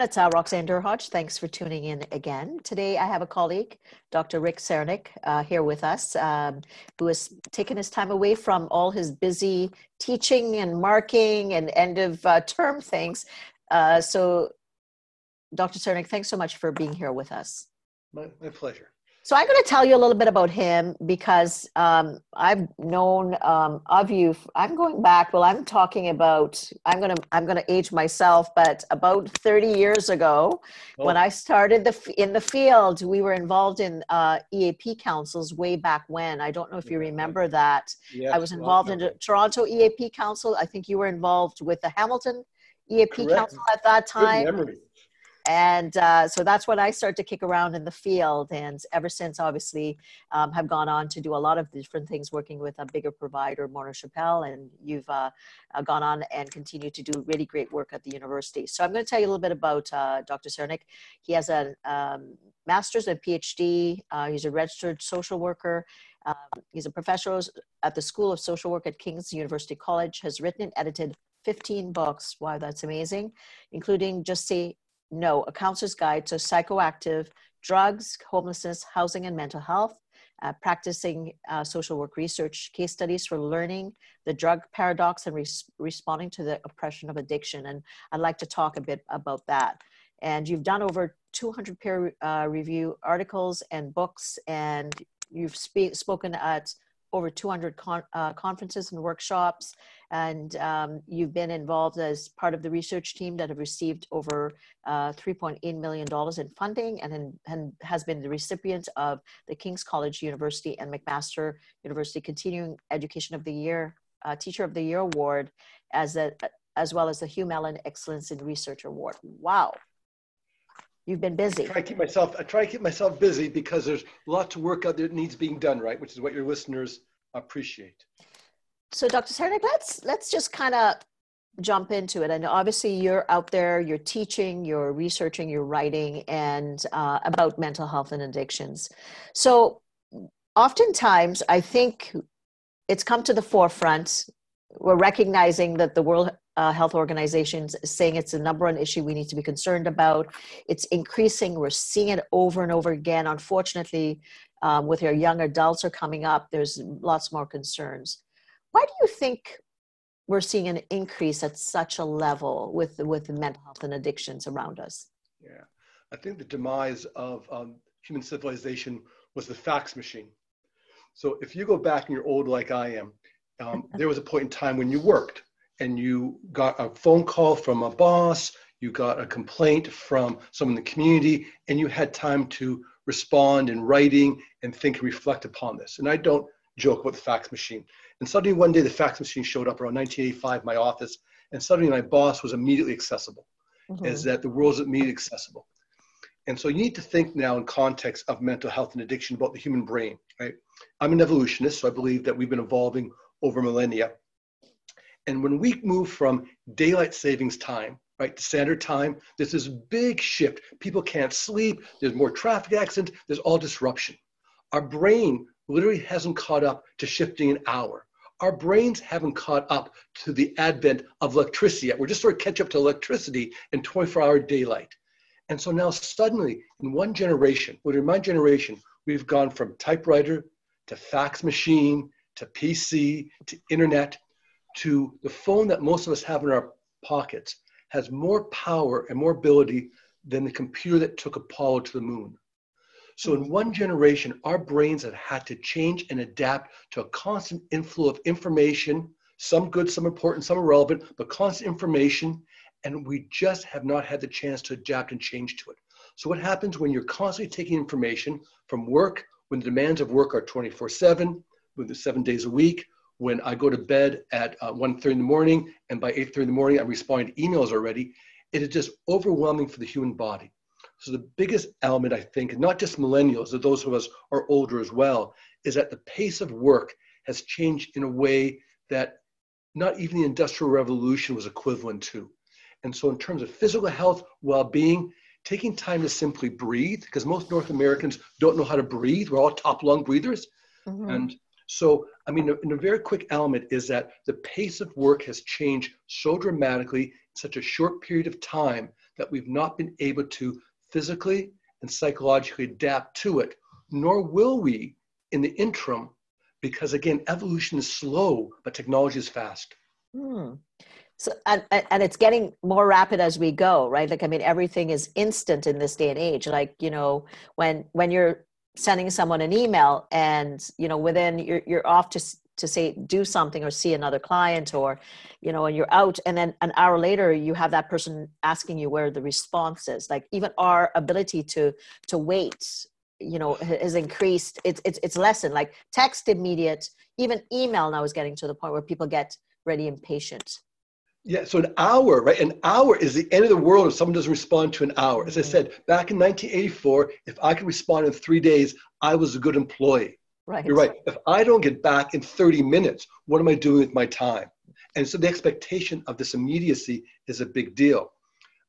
Everyone, it's uh, Roxanne Derhodge. Thanks for tuning in again. Today I have a colleague, Dr. Rick Csiernik, uh, here with us, um, who has taken his time away from all his busy teaching and marking and end of uh, term things. Uh, so, Dr. Csiernik, thanks so much for being here with us. My, my pleasure. So I'm going to tell you a little bit about him because um, I've known um, of you. I'm going back. Well, I'm talking about. I'm going to. I'm going to age myself, but about 30 years ago, oh. when I started the in the field, we were involved in uh, EAP councils way back when. I don't know if you remember that. Yes, I was involved well, in the Toronto EAP Council. I think you were involved with the Hamilton EAP Correct. Council at that time. Good memory and uh, so that's when I started to kick around in the field. And ever since, obviously, um, have gone on to do a lot of different things, working with a bigger provider, Morneau Shepell, and you've uh, uh, gone on and continue to do really great work at the university. So I'm going to tell you a little bit about uh, Dr. Csiernik. He has a um, master's and PhD. Uh, he's a registered social worker. Um, he's a professor at the School of Social Work at King's University College. Has written and edited 15 books. Wow, that's amazing, including Just Say no, A Counselor's Guide to Psychoactive Drugs, Homelessness, Housing, and Mental Health, uh, practicing uh, social work research, case studies for learning the drug paradox and res- responding to the oppression of addiction. And I'd like to talk a bit about that. And you've done over 200 peer uh, review articles and books, and you've spoken at over 200 con- uh, conferences and workshops, and um, you've been involved as part of the research team that have received over uh, 3.8 million dollars in funding, and, in, and has been the recipient of the King's College University and McMaster University Continuing Education of the Year uh, Teacher of the Year Award, as a as well as the Hugh Mellon Excellence in Research Award. Wow. You've been busy. I try to keep myself. I try to keep myself busy because there's lots of work out there that needs being done, right? Which is what your listeners appreciate. So, Dr. Csiernik, let's let's just kind of jump into it. And obviously, you're out there, you're teaching, you're researching, you're writing, and uh, about mental health and addictions. So, oftentimes, I think it's come to the forefront. We're recognizing that the World uh, health organizations is saying it's a number one issue we need to be concerned about. It's increasing. We're seeing it over and over again. Unfortunately, um, with our young adults are coming up, there's lots more concerns. Why do you think we're seeing an increase at such a level with with mental health and addictions around us? Yeah, I think the demise of um, human civilization was the fax machine. So if you go back and you're old like I am, um, there was a point in time when you worked and you got a phone call from a boss, you got a complaint from someone in the community, and you had time to respond in writing and think and reflect upon this. And I don't joke about the fax machine. And suddenly one day the fax machine showed up around 1985 in my office, and suddenly my boss was immediately accessible, mm-hmm. is that the world's immediately accessible. And so you need to think now in context of mental health and addiction about the human brain, right? I'm an evolutionist, so I believe that we've been evolving over millennia. And when we move from daylight savings time, right, to standard time, there's this big shift. People can't sleep, there's more traffic accidents, there's all disruption. Our brain literally hasn't caught up to shifting an hour. Our brains haven't caught up to the advent of electricity yet. We're just sort of catch up to electricity and 24 hour daylight. And so now suddenly in one generation, well, in my generation, we've gone from typewriter to fax machine to PC to internet to the phone that most of us have in our pockets has more power and more ability than the computer that took Apollo to the moon. So, in one generation, our brains have had to change and adapt to a constant inflow of information, some good, some important, some irrelevant, but constant information. And we just have not had the chance to adapt and change to it. So, what happens when you're constantly taking information from work, when the demands of work are 24 7, with the seven days a week, when I go to bed at uh, 1.30 in the morning and by 8.30 in the morning I'm responding to emails already, it is just overwhelming for the human body. So the biggest element I think, not just millennials, but those of us are older as well, is that the pace of work has changed in a way that not even the Industrial Revolution was equivalent to. And so in terms of physical health, well-being, taking time to simply breathe, because most North Americans don't know how to breathe. We're all top lung breathers. Mm-hmm. And so, I mean, in a very quick element is that the pace of work has changed so dramatically in such a short period of time that we've not been able to physically and psychologically adapt to it, nor will we in the interim, because again, evolution is slow, but technology is fast. Hmm. So, and, and it's getting more rapid as we go, right? Like, I mean, everything is instant in this day and age. Like, you know, when, when you're sending someone an email and, you know, within you're, you're off to, to say, do something or see another client or, you know, and you're out and then an hour later you have that person asking you where the response is. Like even our ability to, to wait you know has increased it's it's it's lessened like text immediate even email now is getting to the point where people get really impatient yeah, so an hour, right? An hour is the end of the world if someone doesn't respond to an hour. As I mm-hmm. said, back in 1984, if I could respond in three days, I was a good employee. Right. You're right. If I don't get back in 30 minutes, what am I doing with my time? And so the expectation of this immediacy is a big deal.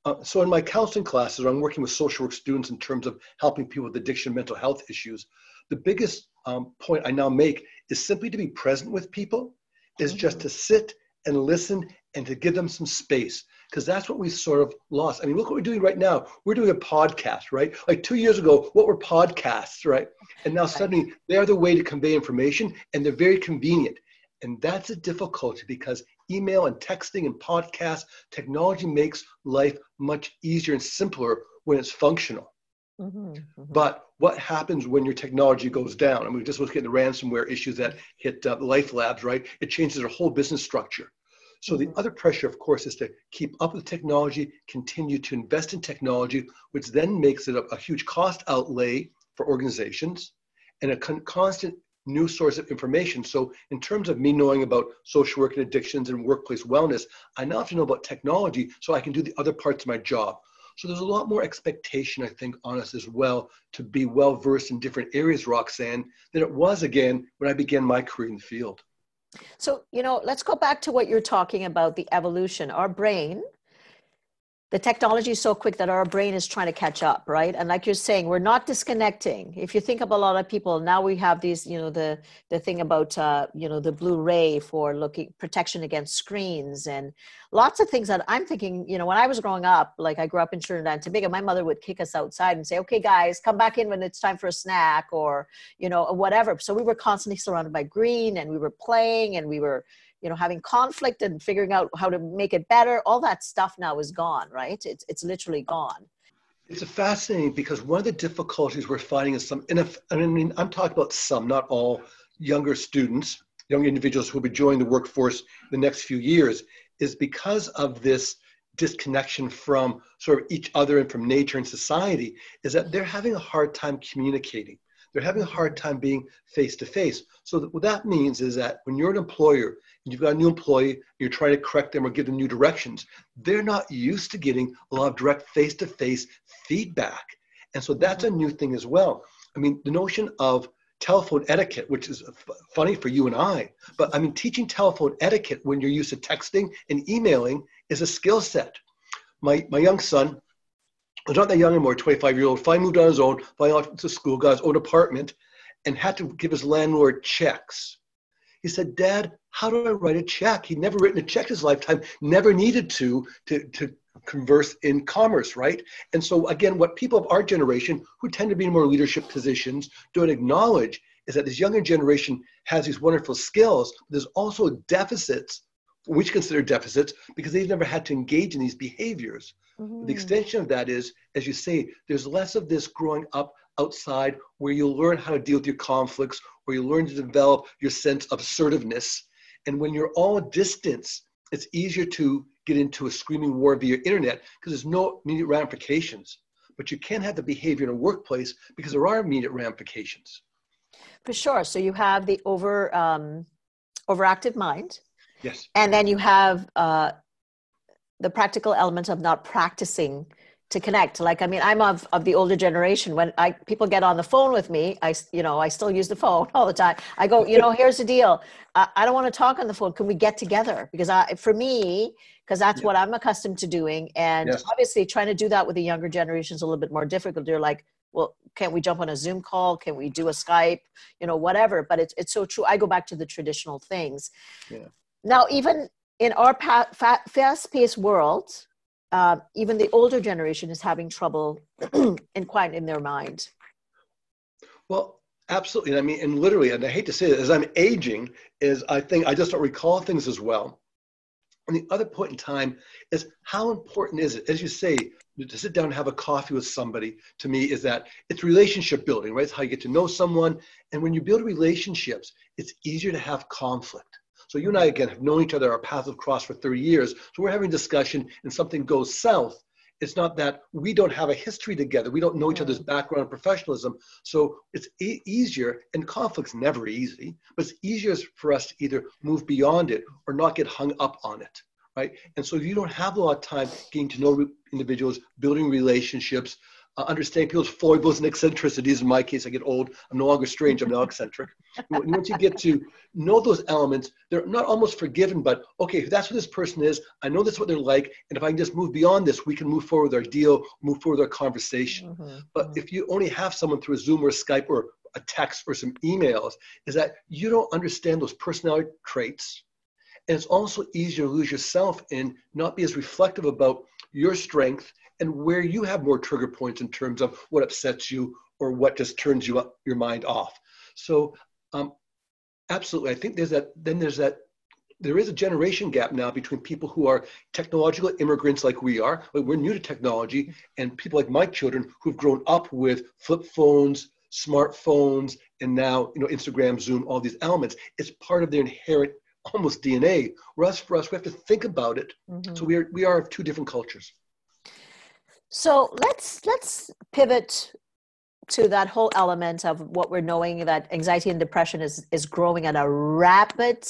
Uh, so in my counseling classes, I'm working with social work students in terms of helping people with addiction, mental health issues. The biggest um, point I now make is simply to be present with people, is mm-hmm. just to sit and listen and to give them some space because that's what we sort of lost. I mean, look what we're doing right now. We're doing a podcast, right? Like two years ago, what were podcasts, right? And now suddenly they are the way to convey information and they're very convenient. And that's a difficulty because email and texting and podcasts, technology makes life much easier and simpler when it's functional. Mm-hmm, mm-hmm. But what happens when your technology goes down? I mean, we just look at the ransomware issues that hit uh, Life Labs, right? It changes their whole business structure. So the mm-hmm. other pressure, of course, is to keep up with technology, continue to invest in technology, which then makes it a, a huge cost outlay for organizations and a con- constant new source of information. So in terms of me knowing about social work and addictions and workplace wellness, I now have to know about technology so I can do the other parts of my job. So there's a lot more expectation, I think, on us as well to be well versed in different areas, Roxanne, than it was again when I began my career in the field. So, you know, let's go back to what you're talking about the evolution. Our brain the technology is so quick that our brain is trying to catch up right? And like you're saying we're not disconnecting. If you think of a lot of people now we have these you know the the thing about uh, you know the blue ray for looking protection against screens and lots of things that i'm thinking you know when i was growing up like i grew up in trinidad and tobago my mother would kick us outside and say okay guys come back in when it's time for a snack or you know whatever. So we were constantly surrounded by green and we were playing and we were you know having conflict and figuring out how to make it better all that stuff now is gone right? It's, it's literally gone. It's fascinating because one of the difficulties we're finding is some and if i mean i'm talking about some not all younger students young individuals who will be joining the workforce the next few years is because of this disconnection from sort of each other and from nature and society is that they're having a hard time communicating they're having a hard time being face to face. So what that means is that when you're an employer and you've got a new employee, you're trying to correct them or give them new directions, they're not used to getting a lot of direct face to face feedback. And so that's a mm-hmm. new thing as well. I mean, the notion of telephone etiquette, which is f- funny for you and I, but I mean, teaching telephone etiquette when you're used to texting and emailing is a skill set. My, my young son, was not that young anymore, 25 year old, finally moved on his own, finally off to school, got his own apartment, and had to give his landlord checks. He said, Dad, how do I write a check? He'd never written a check his lifetime, never needed to, to, to converse in commerce, right? And so, again, what people of our generation, who tend to be in more leadership positions, don't acknowledge is that this younger generation has these wonderful skills. There's also deficits, which consider deficits, because they've never had to engage in these behaviors. Mm-hmm. The extension of that is, as you say, there's less of this growing up outside where you'll learn how to deal with your conflicts or you learn to develop your sense of assertiveness. And when you're all distance, it's easier to get into a screaming war via internet because there's no immediate ramifications. But you can't have the behavior in a workplace because there are immediate ramifications. For sure. So you have the over um, overactive mind. Yes. And then you have uh, the practical element of not practicing to connect. Like i mean i'm of, of the older generation. When i people get on the phone with me i you know i still use the phone all the time. I go you know here's the deal. I, I don't want to talk on the phone. Can we get together? Because i for me because that's yeah. what i'm accustomed to doing. And yes. obviously trying to do that with the younger generation is a little bit more difficult. They're like well can't we jump on a zoom call? Can we do a skype? You know whatever. But it's, it's so true. I go back to the traditional things. Yeah. Now even in our fast-paced world uh, even the older generation is having trouble in quiet in their mind. Well, absolutely. I mean, and literally, and I hate to say it, as I'm aging, is I think I just don't recall things as well. And the other point in time is how important is it, as you say, to sit down and have a coffee with somebody, to me, is that it's relationship building, right? It's how you get to know someone. And when you build relationships, it's easier to have conflict. So you and I, again, have known each other, our paths have crossed for 30 years. So we're having discussion and something goes south. It's not that we don't have a history together. We don't know each other's mm. background and professionalism. So it's e- easier, and conflict's never easy, but it's easier for us to either move beyond it or not get hung up on it, right? And so if you don't have a lot of time getting to know individuals, building relationships, uh, understanding people's foibles and eccentricities. In my case, I get old. I'm no longer strange. I'm now eccentric. Once you get to know those elements, they're not almost forgiven, but okay, that's what this person is, I know that's what they're like. And if I can just move beyond this, we can move forward with our deal, move forward with our conversation. Mm-hmm. But mm-hmm. if you only have someone through a Zoom or a Skype or a text or some emails, is that you don't understand those personality traits. And it's also easier to lose yourself and not be as reflective about your strength and where you have more trigger points in terms of what upsets you or what just turns you up, your mind off. So, um, absolutely, I think there's that. Then there's that. There is a generation gap now between people who are technological immigrants like we are. We're new to technology, and people like my children who've grown up with flip phones, smartphones, and now you know Instagram, Zoom, all these elements. It's part of their inherent almost DNA. Whereas for us, we have to think about it. Mm-hmm. So we are we are of two different cultures. So let's let's pivot to that whole element of what we're knowing that anxiety and depression is is growing at a rapid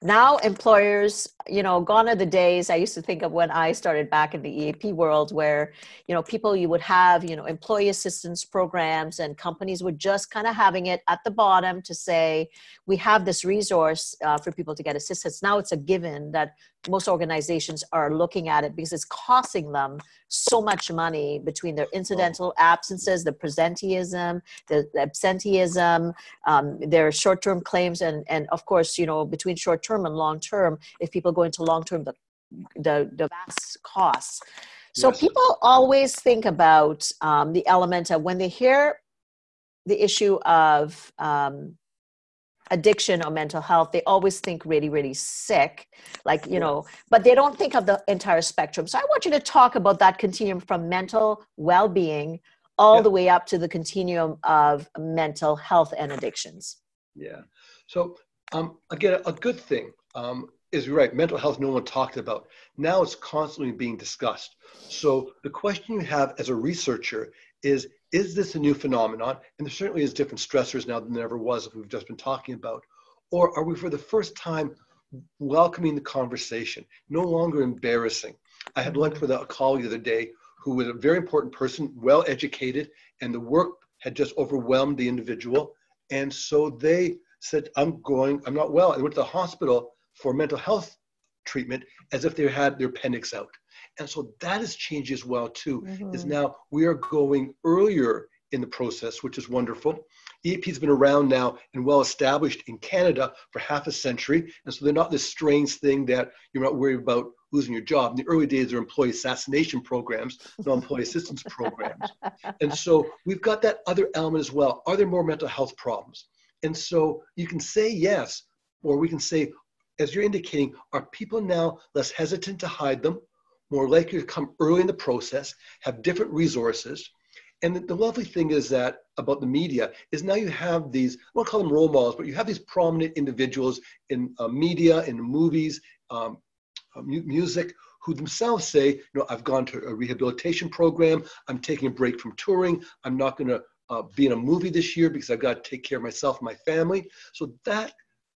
now employers you know gone are the days i used to think of when i started back in the eap world where you know people you would have you know employee assistance programs and companies were just kind of having it at the bottom to say we have this resource uh, for people to get assistance. Now it's a given that most organizations are looking at it because it's costing them so much money between their incidental absences, the presenteeism, the, absenteeism, um, their short-term claims, and and of course, you know, between short-term and long-term, if people go into long-term, the the, the vast costs. So yes. people always think about um, the element of when they hear the issue of um, addiction or mental health they always think really really sick like you know but they don't think of the entire spectrum. So i want you to talk about that continuum from mental well-being all yeah. the way up to the continuum of mental health and addictions. Yeah. So um, again a good thing um, is right mental health no one talked about. Now it's constantly being discussed. So the question you have as a researcher is is this a new phenomenon? And there certainly is different stressors now than there ever was, if we've just been talking about. Or are we for the first time welcoming the conversation, no longer embarrassing? I had lunch with a colleague the other day who was a very important person, well educated, and the work had just overwhelmed the individual. And so they said, I'm going, I'm not well. I went to the hospital for mental health treatment as if they had their appendix out. And so that has changed as well too. Mm-hmm. Is now we are going earlier in the process, which is wonderful. EAP has been around now and well established in Canada for half a century, and so they're not this strange thing that you're not worried about losing your job. In the early days, there are employee assassination programs, no employee assistance programs, and so we've got that other element as well. Are there more mental health problems? And so you can say yes, or we can say, as you're indicating, are people now less hesitant to hide them? More likely to come early in the process, have different resources. And the, the lovely thing is that about the media is now you have these, I won't call them role models, but you have these prominent individuals in uh, media, in movies, um, uh, mu- music, who themselves say, you know, I've gone to a rehabilitation program, I'm taking a break from touring, I'm not going to uh, be in a movie this year because I've got to take care of myself and my family. So that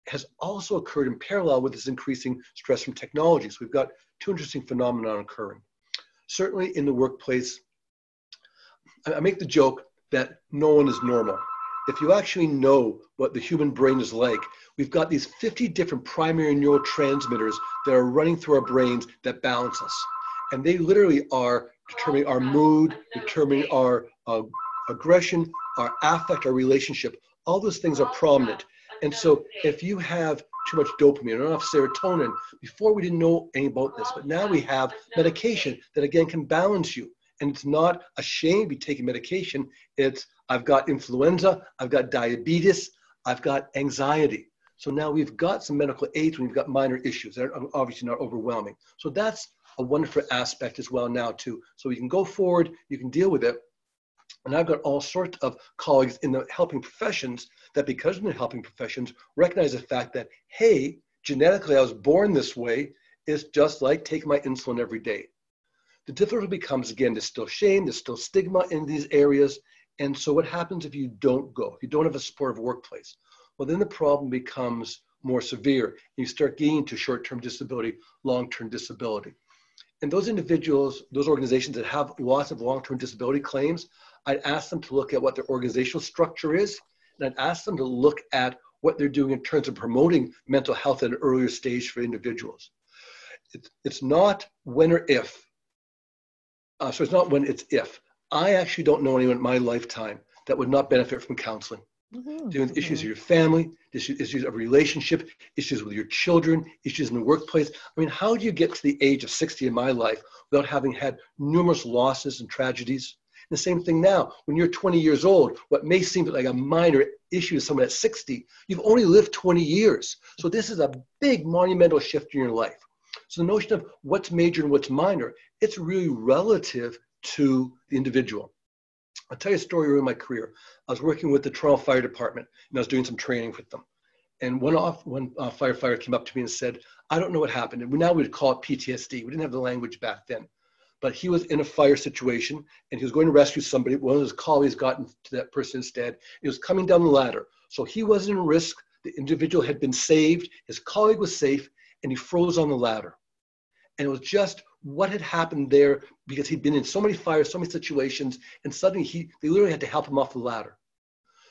has also occurred in parallel with this increasing stress from technology. So we've got two interesting phenomena occurring. Certainly in the workplace, I make the joke that no one is normal. If you actually know what the human brain is like, we've got these 50 different primary neurotransmitters that are running through our brains that balance us. And they literally are determining our mood, determining our uh, aggression, our affect, our relationship. All those things are prominent. And so if you have too much dopamine or enough serotonin, before we didn't know any about this, but now we have medication that again can balance you. And it's not a shame to be taking medication. It's I've got influenza, I've got diabetes, I've got anxiety. So now we've got some medical aids when we've got minor issues. They're obviously not overwhelming. So that's a wonderful aspect as well now too. So you can go forward, you can deal with it. And I've got all sorts of colleagues in the helping professions that because in the helping professions recognize the fact that, hey, genetically I was born this way is just like taking my insulin every day. The difficulty becomes again, there's still shame, there's still stigma in these areas. And so what happens if you don't go, you don't have a supportive workplace? Well, then the problem becomes more severe. And you start getting to short-term disability, long-term disability. And those individuals, those organizations that have lots of long-term disability claims, I'd ask them to look at what their organizational structure is, and I'd ask them to look at what they're doing in terms of promoting mental health at an earlier stage for individuals. It's, it's not when or if. Uh, so it's not when, it's if. I actually don't know anyone in my lifetime that would not benefit from counseling. Mm-hmm. Dealing with issues of your family, issues, issues of relationship, issues with your children, issues in the workplace. I mean, how do you get to the age of 60 in my life without having had numerous losses and tragedies? The same thing now. When you're 20 years old, what may seem like a minor issue to someone at 60, you've only lived 20 years. So this is a big monumental shift in your life. So the notion of what's major and what's minor, it's really relative to the individual. I'll tell you a story early in my career. I was working with the Toronto Fire Department and I was doing some training with them. And one off, one uh, firefighter came up to me and said, "I don't know what happened." And now we'd call it PTSD. We didn't have the language back then, but he was in a fire situation and he was going to rescue somebody. One of his colleagues got to that person instead. He was coming down the ladder, so he wasn't in risk. The individual had been saved. His colleague was safe, and he froze on the ladder. And it was just what had happened there because he'd been in so many fires, so many situations, and suddenly he they literally had to help him off the ladder.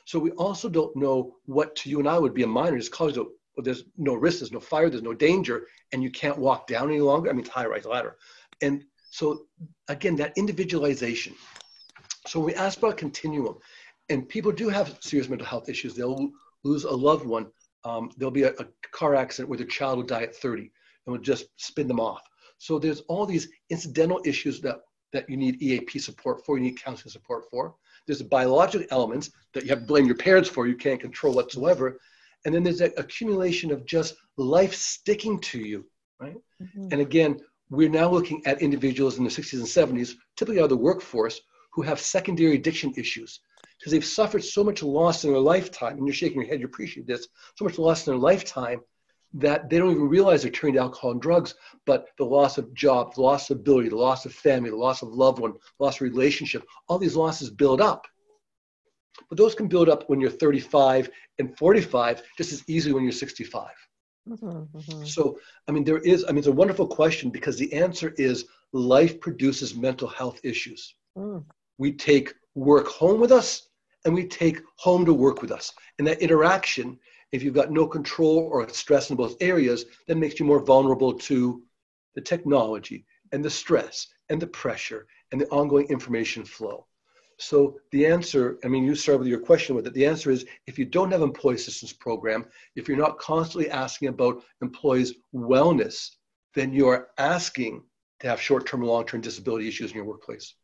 So we also don't know what to you and I would be a minor just cause well, there's no risk, there's no fire, there's no danger, and you can't walk down any longer. I mean, it's high rise ladder. And so again, that individualization. So we ask about continuum, and people do have serious mental health issues, they'll lose a loved one. Um, there'll be a, a car accident where their child will die at 30 and we'll just spin them off so there's all these incidental issues that, that you need EAP support for, you need counseling support for. There's the biological elements that you have to blame your parents for, you can't control whatsoever. And then there's that accumulation of just life sticking to you, right? Mm-hmm. And again, we're now looking at individuals in the 60s and 70s, typically out of the workforce, who have secondary addiction issues because they've suffered so much loss in their lifetime. And you're shaking your head, you appreciate this, so much loss in their lifetime that they don't even realize they're turning to alcohol and drugs, but the loss of job, the loss of ability, the loss of family, the loss of loved one, loss of relationship, all these losses build up. But those can build up when you're 35 and 45 just as easily when you're 65. Mm-hmm, mm-hmm. So, I mean, there is, I mean, it's a wonderful question because the answer is life produces mental health issues. Mm. We take work home with us and we take home to work with us. And that interaction if you've got no control or stress in both areas, that makes you more vulnerable to the technology and the stress and the pressure and the ongoing information flow. So the answer, I mean, you start with your question with it. The answer is if you don't have employee assistance program, if you're not constantly asking about employees' wellness, then you are asking to have short-term and long-term disability issues in your workplace.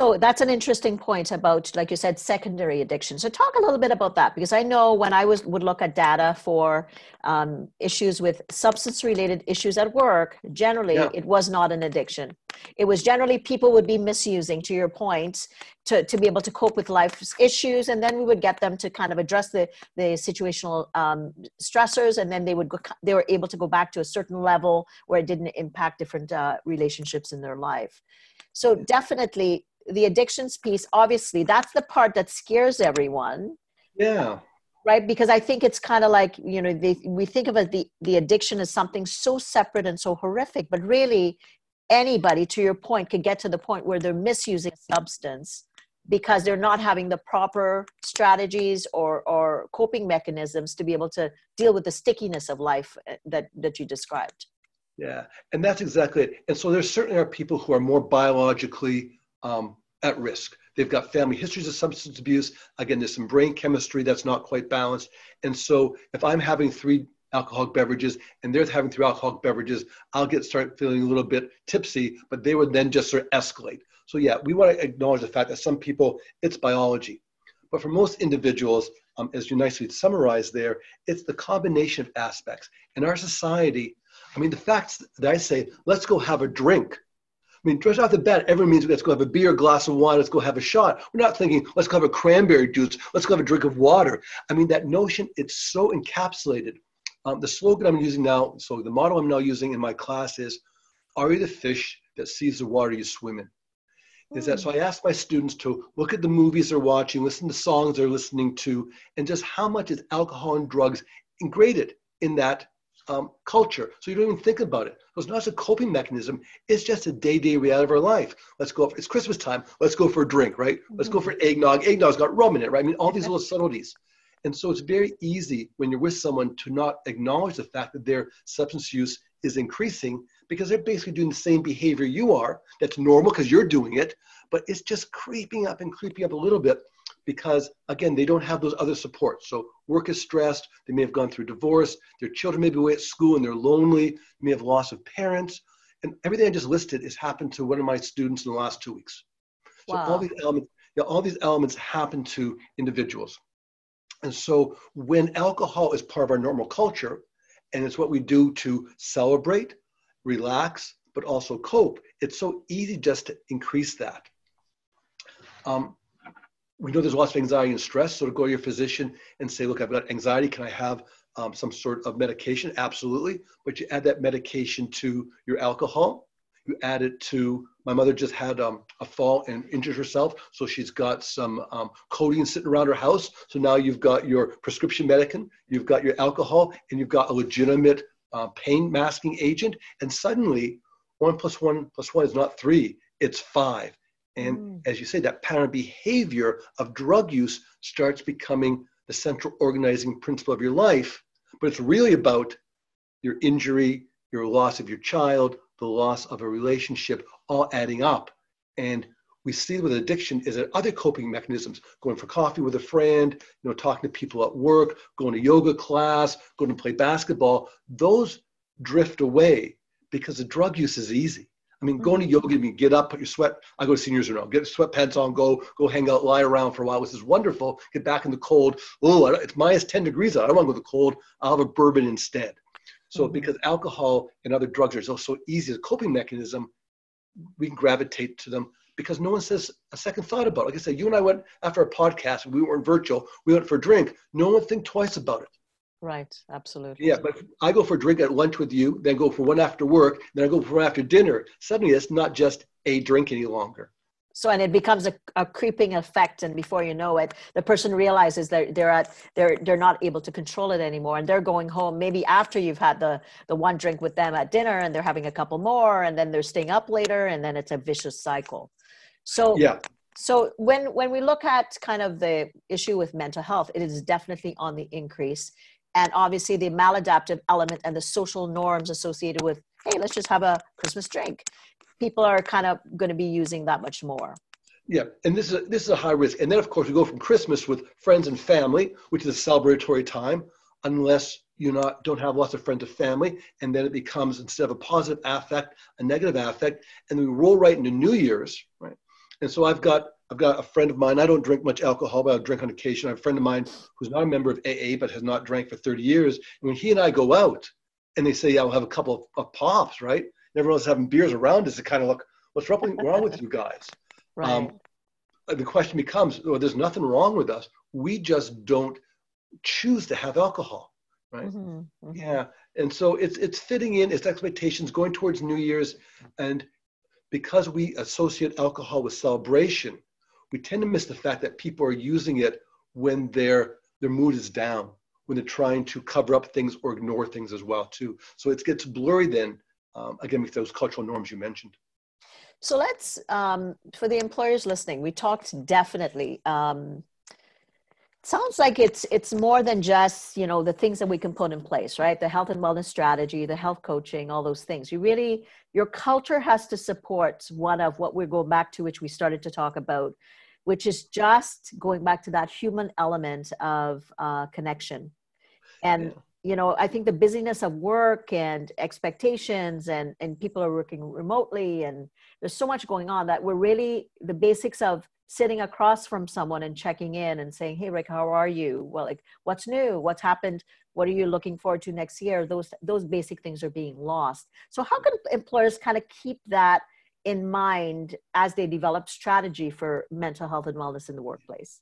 So that's an interesting point about, like you said, secondary addiction. So talk a little bit about that because I know when I was would look at data for um, issues with substance-related issues at work, generally yeah. it was not an addiction. It was generally people would be misusing, to your point, to, to be able to cope with life's issues, and then we would get them to kind of address the the situational um, stressors, and then they would go, they were able to go back to a certain level where it didn't impact different uh, relationships in their life. So definitely the addictions piece, obviously, that's the part that scares everyone. Yeah. right because i think it's kind of like you know they, we think of it the, the addiction as something so separate and so horrific but really anybody to your point could get to the point where they're misusing substance because they're not having the proper strategies or, or coping mechanisms to be able to deal with the stickiness of life eh, that, that you described yeah and that's exactly it and so there certainly are people who are more biologically um, at risk They've got family histories of substance abuse. Again, there's some brain chemistry that's not quite balanced. And so if I'm having three alcoholic beverages and they're having three alcoholic beverages, I'll get start feeling a little bit tipsy, but they would then just sort of escalate. So yeah, we want to acknowledge the fact that some people, it's biology. But for most individuals, um, as you nicely summarized there, it's the combination of aspects. In our society, I mean, the fact that I say, let's go have a drink I mean, just off the bat, everyone means let's go have a beer, glass of wine, let's go have a shot. We're not thinking, let's go have a cranberry juice, let's go have a drink of water. I mean, that notion, it's so encapsulated. Um, the slogan I'm using now, so the motto I'm now using in my class is, are you the fish that sees the water you swim in? Is that so? I ask my students to look at the movies they're watching, listen to songs they're listening to, and just how much is alcohol and drugs ingrained in that um, culture. So you don't even think about it. So it's not just a coping mechanism. It's just a day-to-day reality of our life. Let's go. For, it's Christmas time. Let's go for a drink, right? Mm-hmm. Let's go for eggnog. Eggnog's got rum in it, right? I mean, all these little subtleties. And so it's very easy when you're with someone to not acknowledge the fact that their substance use is increasing because they're basically doing the same behavior you are. That's normal because you're doing it, but it's just creeping up and creeping up a little bit because again they don't have those other supports. So work is stressed. They may have gone through divorce. Their children may be away at school and they're lonely. They may have loss of parents. And everything i just listed has happened to one of my students in the last two weeks. So wow. all these elements you know, all these elements happen to individuals. And so when alcohol is part of our normal culture and it's what we do to celebrate relax but also cope it's so easy just to increase that. Um, we know there's lots of anxiety and stress. So to go to your physician and say, look, I've got anxiety. Can I have um, some sort of medication? Absolutely. But you add that medication to your alcohol. You add it to, my mother just had um, a fall and injured herself. So she's got some um, codeine sitting around her house. So now you've got your prescription medicine, you've got your alcohol, and you've got a legitimate uh, pain masking agent. And suddenly, one plus one plus one is not three, it's five. And mm. as you say, that pattern behavior of drug use starts becoming the central organizing principle of your life. But it's really about your injury, your loss of your child, the loss of a relationship, all adding up. And we see with addiction is that other coping mechanisms, going for coffee with a friend, you know, talking to people at work, going to yoga class, going to play basketball, those drift away because the drug use is easy. I mean, going to mm-hmm. yoga, I mean, get up, put your sweat. I go to seniors now. Get sweatpants on, go go hang out, lie around for a while. This is wonderful. Get back in the cold. Oh, it's minus 10 degrees out. I don't want to go to the cold. I'll have a bourbon instead. So mm-hmm. because alcohol and other drugs are so, so easy as a coping mechanism, we can gravitate to them because no one says a second thought about it. Like I said, you and I went after a podcast, we weren't virtual, we went for a drink. No one think twice about it. Right, absolutely. Yeah, but I go for a drink at lunch with you, then go for one after work, then I go for one after dinner. Suddenly, it's not just a drink any longer. So, and it becomes a, a creeping effect, and before you know it, the person realizes that they're at they're they're not able to control it anymore, and they're going home maybe after you've had the the one drink with them at dinner, and they're having a couple more, and then they're staying up later, and then it's a vicious cycle. So, yeah, so when when we look at kind of the issue with mental health it is definitely on the increase and obviously the maladaptive element and the social norms associated with hey let's just have a christmas drink. People are kind of going to be using that much more. Yeah and this is a, this is a high risk. And then of course we go from christmas with friends and family which is a celebratory time unless you not don't have lots of friends or family and then it becomes instead of a positive affect a negative affect and we roll right into new year's right? And so i've got I've got a friend of mine. I don't drink much alcohol, but I drink on occasion. I have a friend of mine who's not a member of AA, but has not drank for 30 years. And when he and I go out, and they say, "Yeah, we'll have a couple of, of pops," right? And everyone's having beers around us. It kind of look, "What's wrong with you guys?" Right. Um, the question becomes, well, there's nothing wrong with us. We just don't choose to have alcohol, right? Mm-hmm, mm-hmm. Yeah, and so it's it's fitting in. It's expectations going towards New Year's, and because we associate alcohol with celebration we tend to miss the fact that people are using it when they're their mood is down when they're trying to cover up things or ignore things as well too. So it gets blurry then, um, again, with those cultural norms you mentioned. So let's, um, for the employers listening, we talked definitely. Um, sounds like it's it's more than just you know the things that we can put in place, right? The health and wellness strategy, the health coaching, all those things. You really your culture has to support one of what we're going back to, which we started to talk about, which is just going back to that human element of uh, connection, and. Yeah. you know i think the busyness of work and expectations and and people are working remotely and there's so much going on that we're really the basics of sitting across from someone and checking in and saying hey rick how are you? Well like what's new? What's happened? What are you looking forward to next year? Those those basic things are being lost. So how can employers kind of keep that in mind as they develop strategy for mental health and wellness in the workplace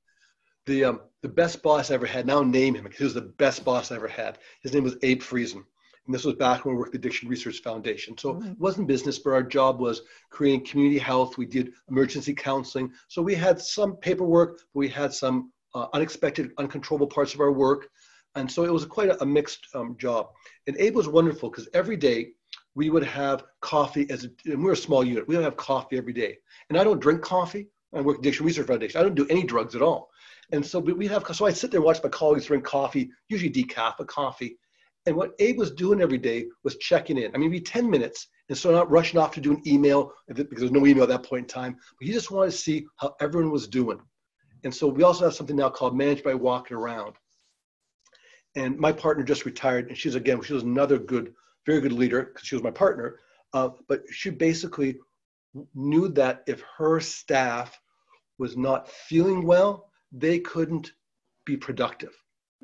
the um, the best boss I ever had. Now name him because he was the best boss I ever had. His name was Abe Friesen. And this was back when we worked at the Addiction Research Foundation. So mm-hmm. it wasn't business, but our job was creating community health. We did emergency counseling. So we had some paperwork, but we had some uh, unexpected, uncontrollable parts of our work. And so it was quite a, a mixed um, job. And Abe was wonderful because every day we would have coffee as a, we're a small unit. We don't have coffee every day. And I don't drink coffee. I work at Addiction Research Foundation. I don't do any drugs at all. And so we have, so I sit there and watch my colleagues drink coffee, usually decaf, but coffee. And what Abe was doing every day was checking in. I mean, be 10 minutes, and so not rushing off to do an email because there's no email at that point in time. But he just wanted to see how everyone was doing. And so we also have something now called Managed by Walking Around. And my partner just retired, and she's again, she was another good, very good leader because she was my partner. Uh, but she basically knew that if her staff was not feeling well, they couldn't be productive.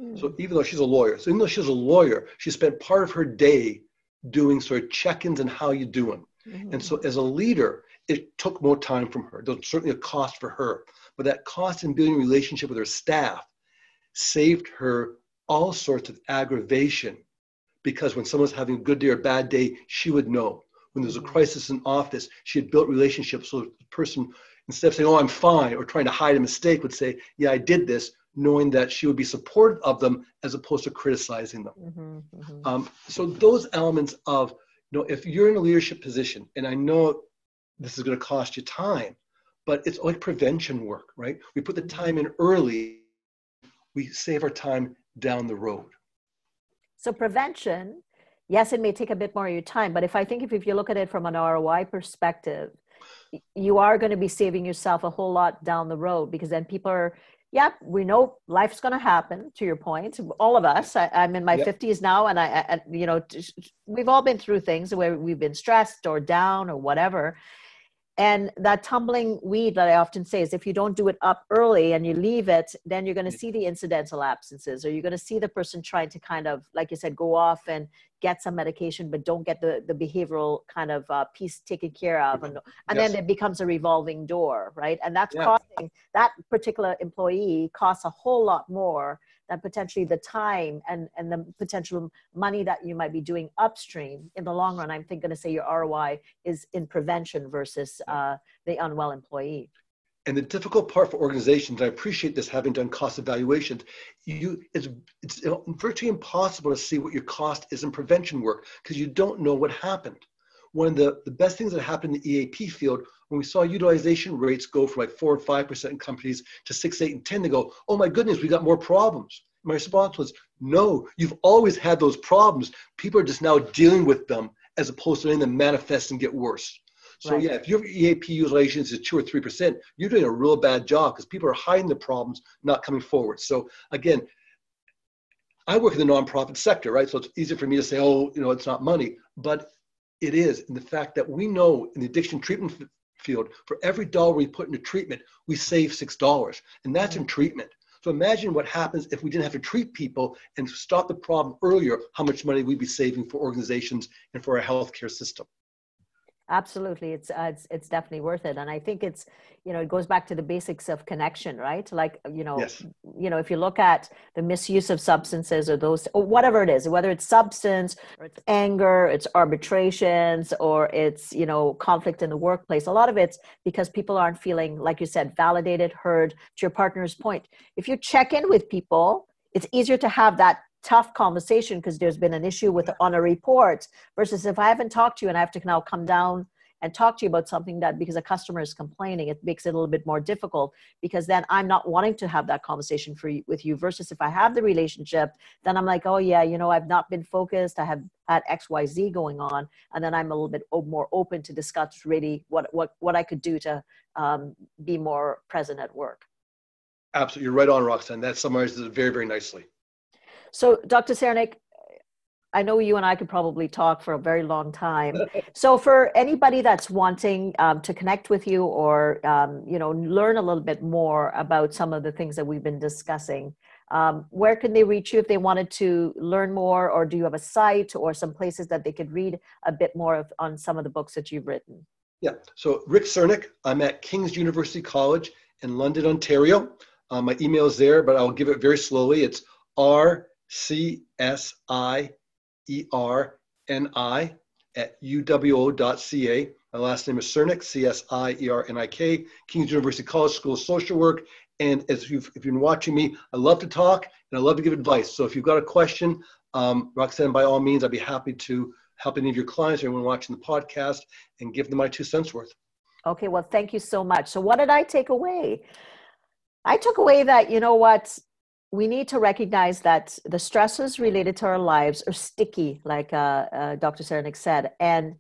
Mm. So even though she's a lawyer, so even though she's a lawyer, she spent part of her day doing sort of check-ins and how you doing. Mm. And so as a leader, it took more time from her. There's certainly a cost for her, but that cost in building a relationship with her staff saved her all sorts of aggravation because when someone's having a good day or a bad day, she would know. When there's a mm-hmm. crisis in office, she had built relationships so the person instead of saying, oh, I'm fine, or trying to hide a mistake, would say, yeah, I did this, knowing that she would be supportive of them as opposed to criticizing them. Mm-hmm, mm-hmm. Um, so those elements of, you know, if you're in a leadership position, and I know this is going to cost you time, but it's like prevention work, right? We put the mm-hmm. time in early, we save our time down the road. So prevention, yes, it may take a bit more of your time, but if I think if, if you look at it from an ROI perspective, you are going to be saving yourself a whole lot down the road because then people are yep we know life's going to happen to your point all of us I, am in my yep. 50s now and I, I, you know we've all been through things where we've been stressed or down or whatever and that tumbling weed that I often say is if you don't do it up early and you leave it, then you're going to see the incidental absences, or you're going to see the person trying to kind of, like you said, go off and get some medication, but don't get the, the behavioral kind of uh, piece taken care of. And, and yes. then it becomes a revolving door, right? And that's yeah. costing that particular employee costs a whole lot more than potentially the time and, and the potential money that you might be doing upstream in the long run. I'm thinking to say your ROI is in prevention versus uh, the unwell employee. And the difficult part for organizations, I appreciate this having done cost evaluations, you it's it's virtually impossible to see what your cost is in prevention work because you don't know what happened. One of the, the best things that happened in the EAP field when we saw utilization rates go from like four and five percent in companies to six, eight, and ten, they go, oh my goodness, we got more problems. My response was, no, you've always had those problems. People are just now dealing with them as opposed to letting them manifest and get worse. So right. yeah, if your EAP utilization is two or three percent, you're doing a real bad job because people are hiding the problems, not coming forward. So again, I work in the nonprofit sector, right? So it's easy for me to say, oh, you know, it's not money, but it is. In the fact that we know in the addiction treatment field, for every dollar we put into treatment, we save six dollars, and that's in mm-hmm. treatment. So imagine what happens if we didn't have to treat people and stop the problem earlier, how much money we'd be saving for organizations and for our healthcare system absolutely it's, uh, it's it's definitely worth it and i think it's you know it goes back to the basics of connection right like you know yes. you know if you look at the misuse of substances or those or whatever it is whether it's substance or it's anger it's arbitrations or it's you know conflict in the workplace a lot of it's because people aren't feeling like you said validated heard to your partner's point if you check in with people it's easier to have that tough conversation because there's been an issue with on a report versus if I haven't talked to you and I have to now come down and talk to you about something that because a customer is complaining, it makes it a little bit more difficult because then I'm not wanting to have that conversation for you, with you versus if I have the relationship, then I'm like, oh yeah, you know, I've not been focused. I have had X, Y, Z going on. And then I'm a little bit more open to discuss really what, what, what I could do to um, be more present at work. Absolutely. You're right on, Roxanne. That summarizes it very, very nicely. So, Dr. Csiernik, I know you and I could probably talk for a very long time. so, for anybody that's wanting um, to connect with you or um, you know learn a little bit more about some of the things that we've been discussing, um, where can they reach you if they wanted to learn more, or do you have a site or some places that they could read a bit more of, on some of the books that you've written? Yeah. So, Rick Csiernik, I'm at King's University College in London, Ontario. Um, my email is there, but I'll give it very slowly. It's R C S I E R N I at uwo.ca. My last name is Csiernik, C S I E R N I K, King's University College School of Social Work. And as you've, if you've been watching me, I love to talk and I love to give advice. So if you've got a question, um, Roxanne, by all means, I'd be happy to help any of your clients or anyone watching the podcast and give them my two cents worth. Okay, well, thank you so much. So, what did I take away? I took away that, you know what, we need to recognize that the stresses related to our lives are sticky, like uh, uh, Dr. Csiernik said. And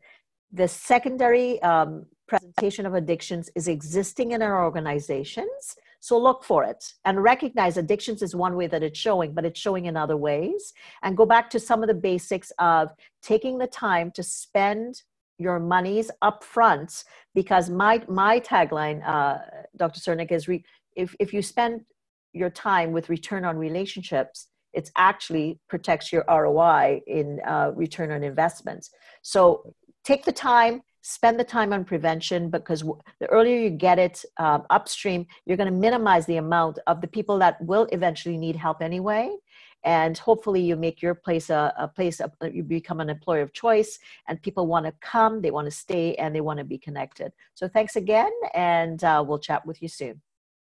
the secondary um, presentation of addictions is existing in our organizations. So look for it and recognize addictions is one way that it's showing, but it's showing in other ways. And go back to some of the basics of taking the time to spend your monies up front because my my tagline uh, dr Csiernik is re, if, if you spend your time with return on relationships, it actually protects your ROI in uh, return on investments. So take the time, spend the time on prevention because the earlier you get it um, upstream, you're going to minimize the amount of the people that will eventually need help anyway. And hopefully, you make your place a, a place, of, you become an employer of choice, and people want to come, they want to stay, and they want to be connected. So, thanks again, and uh, we'll chat with you soon.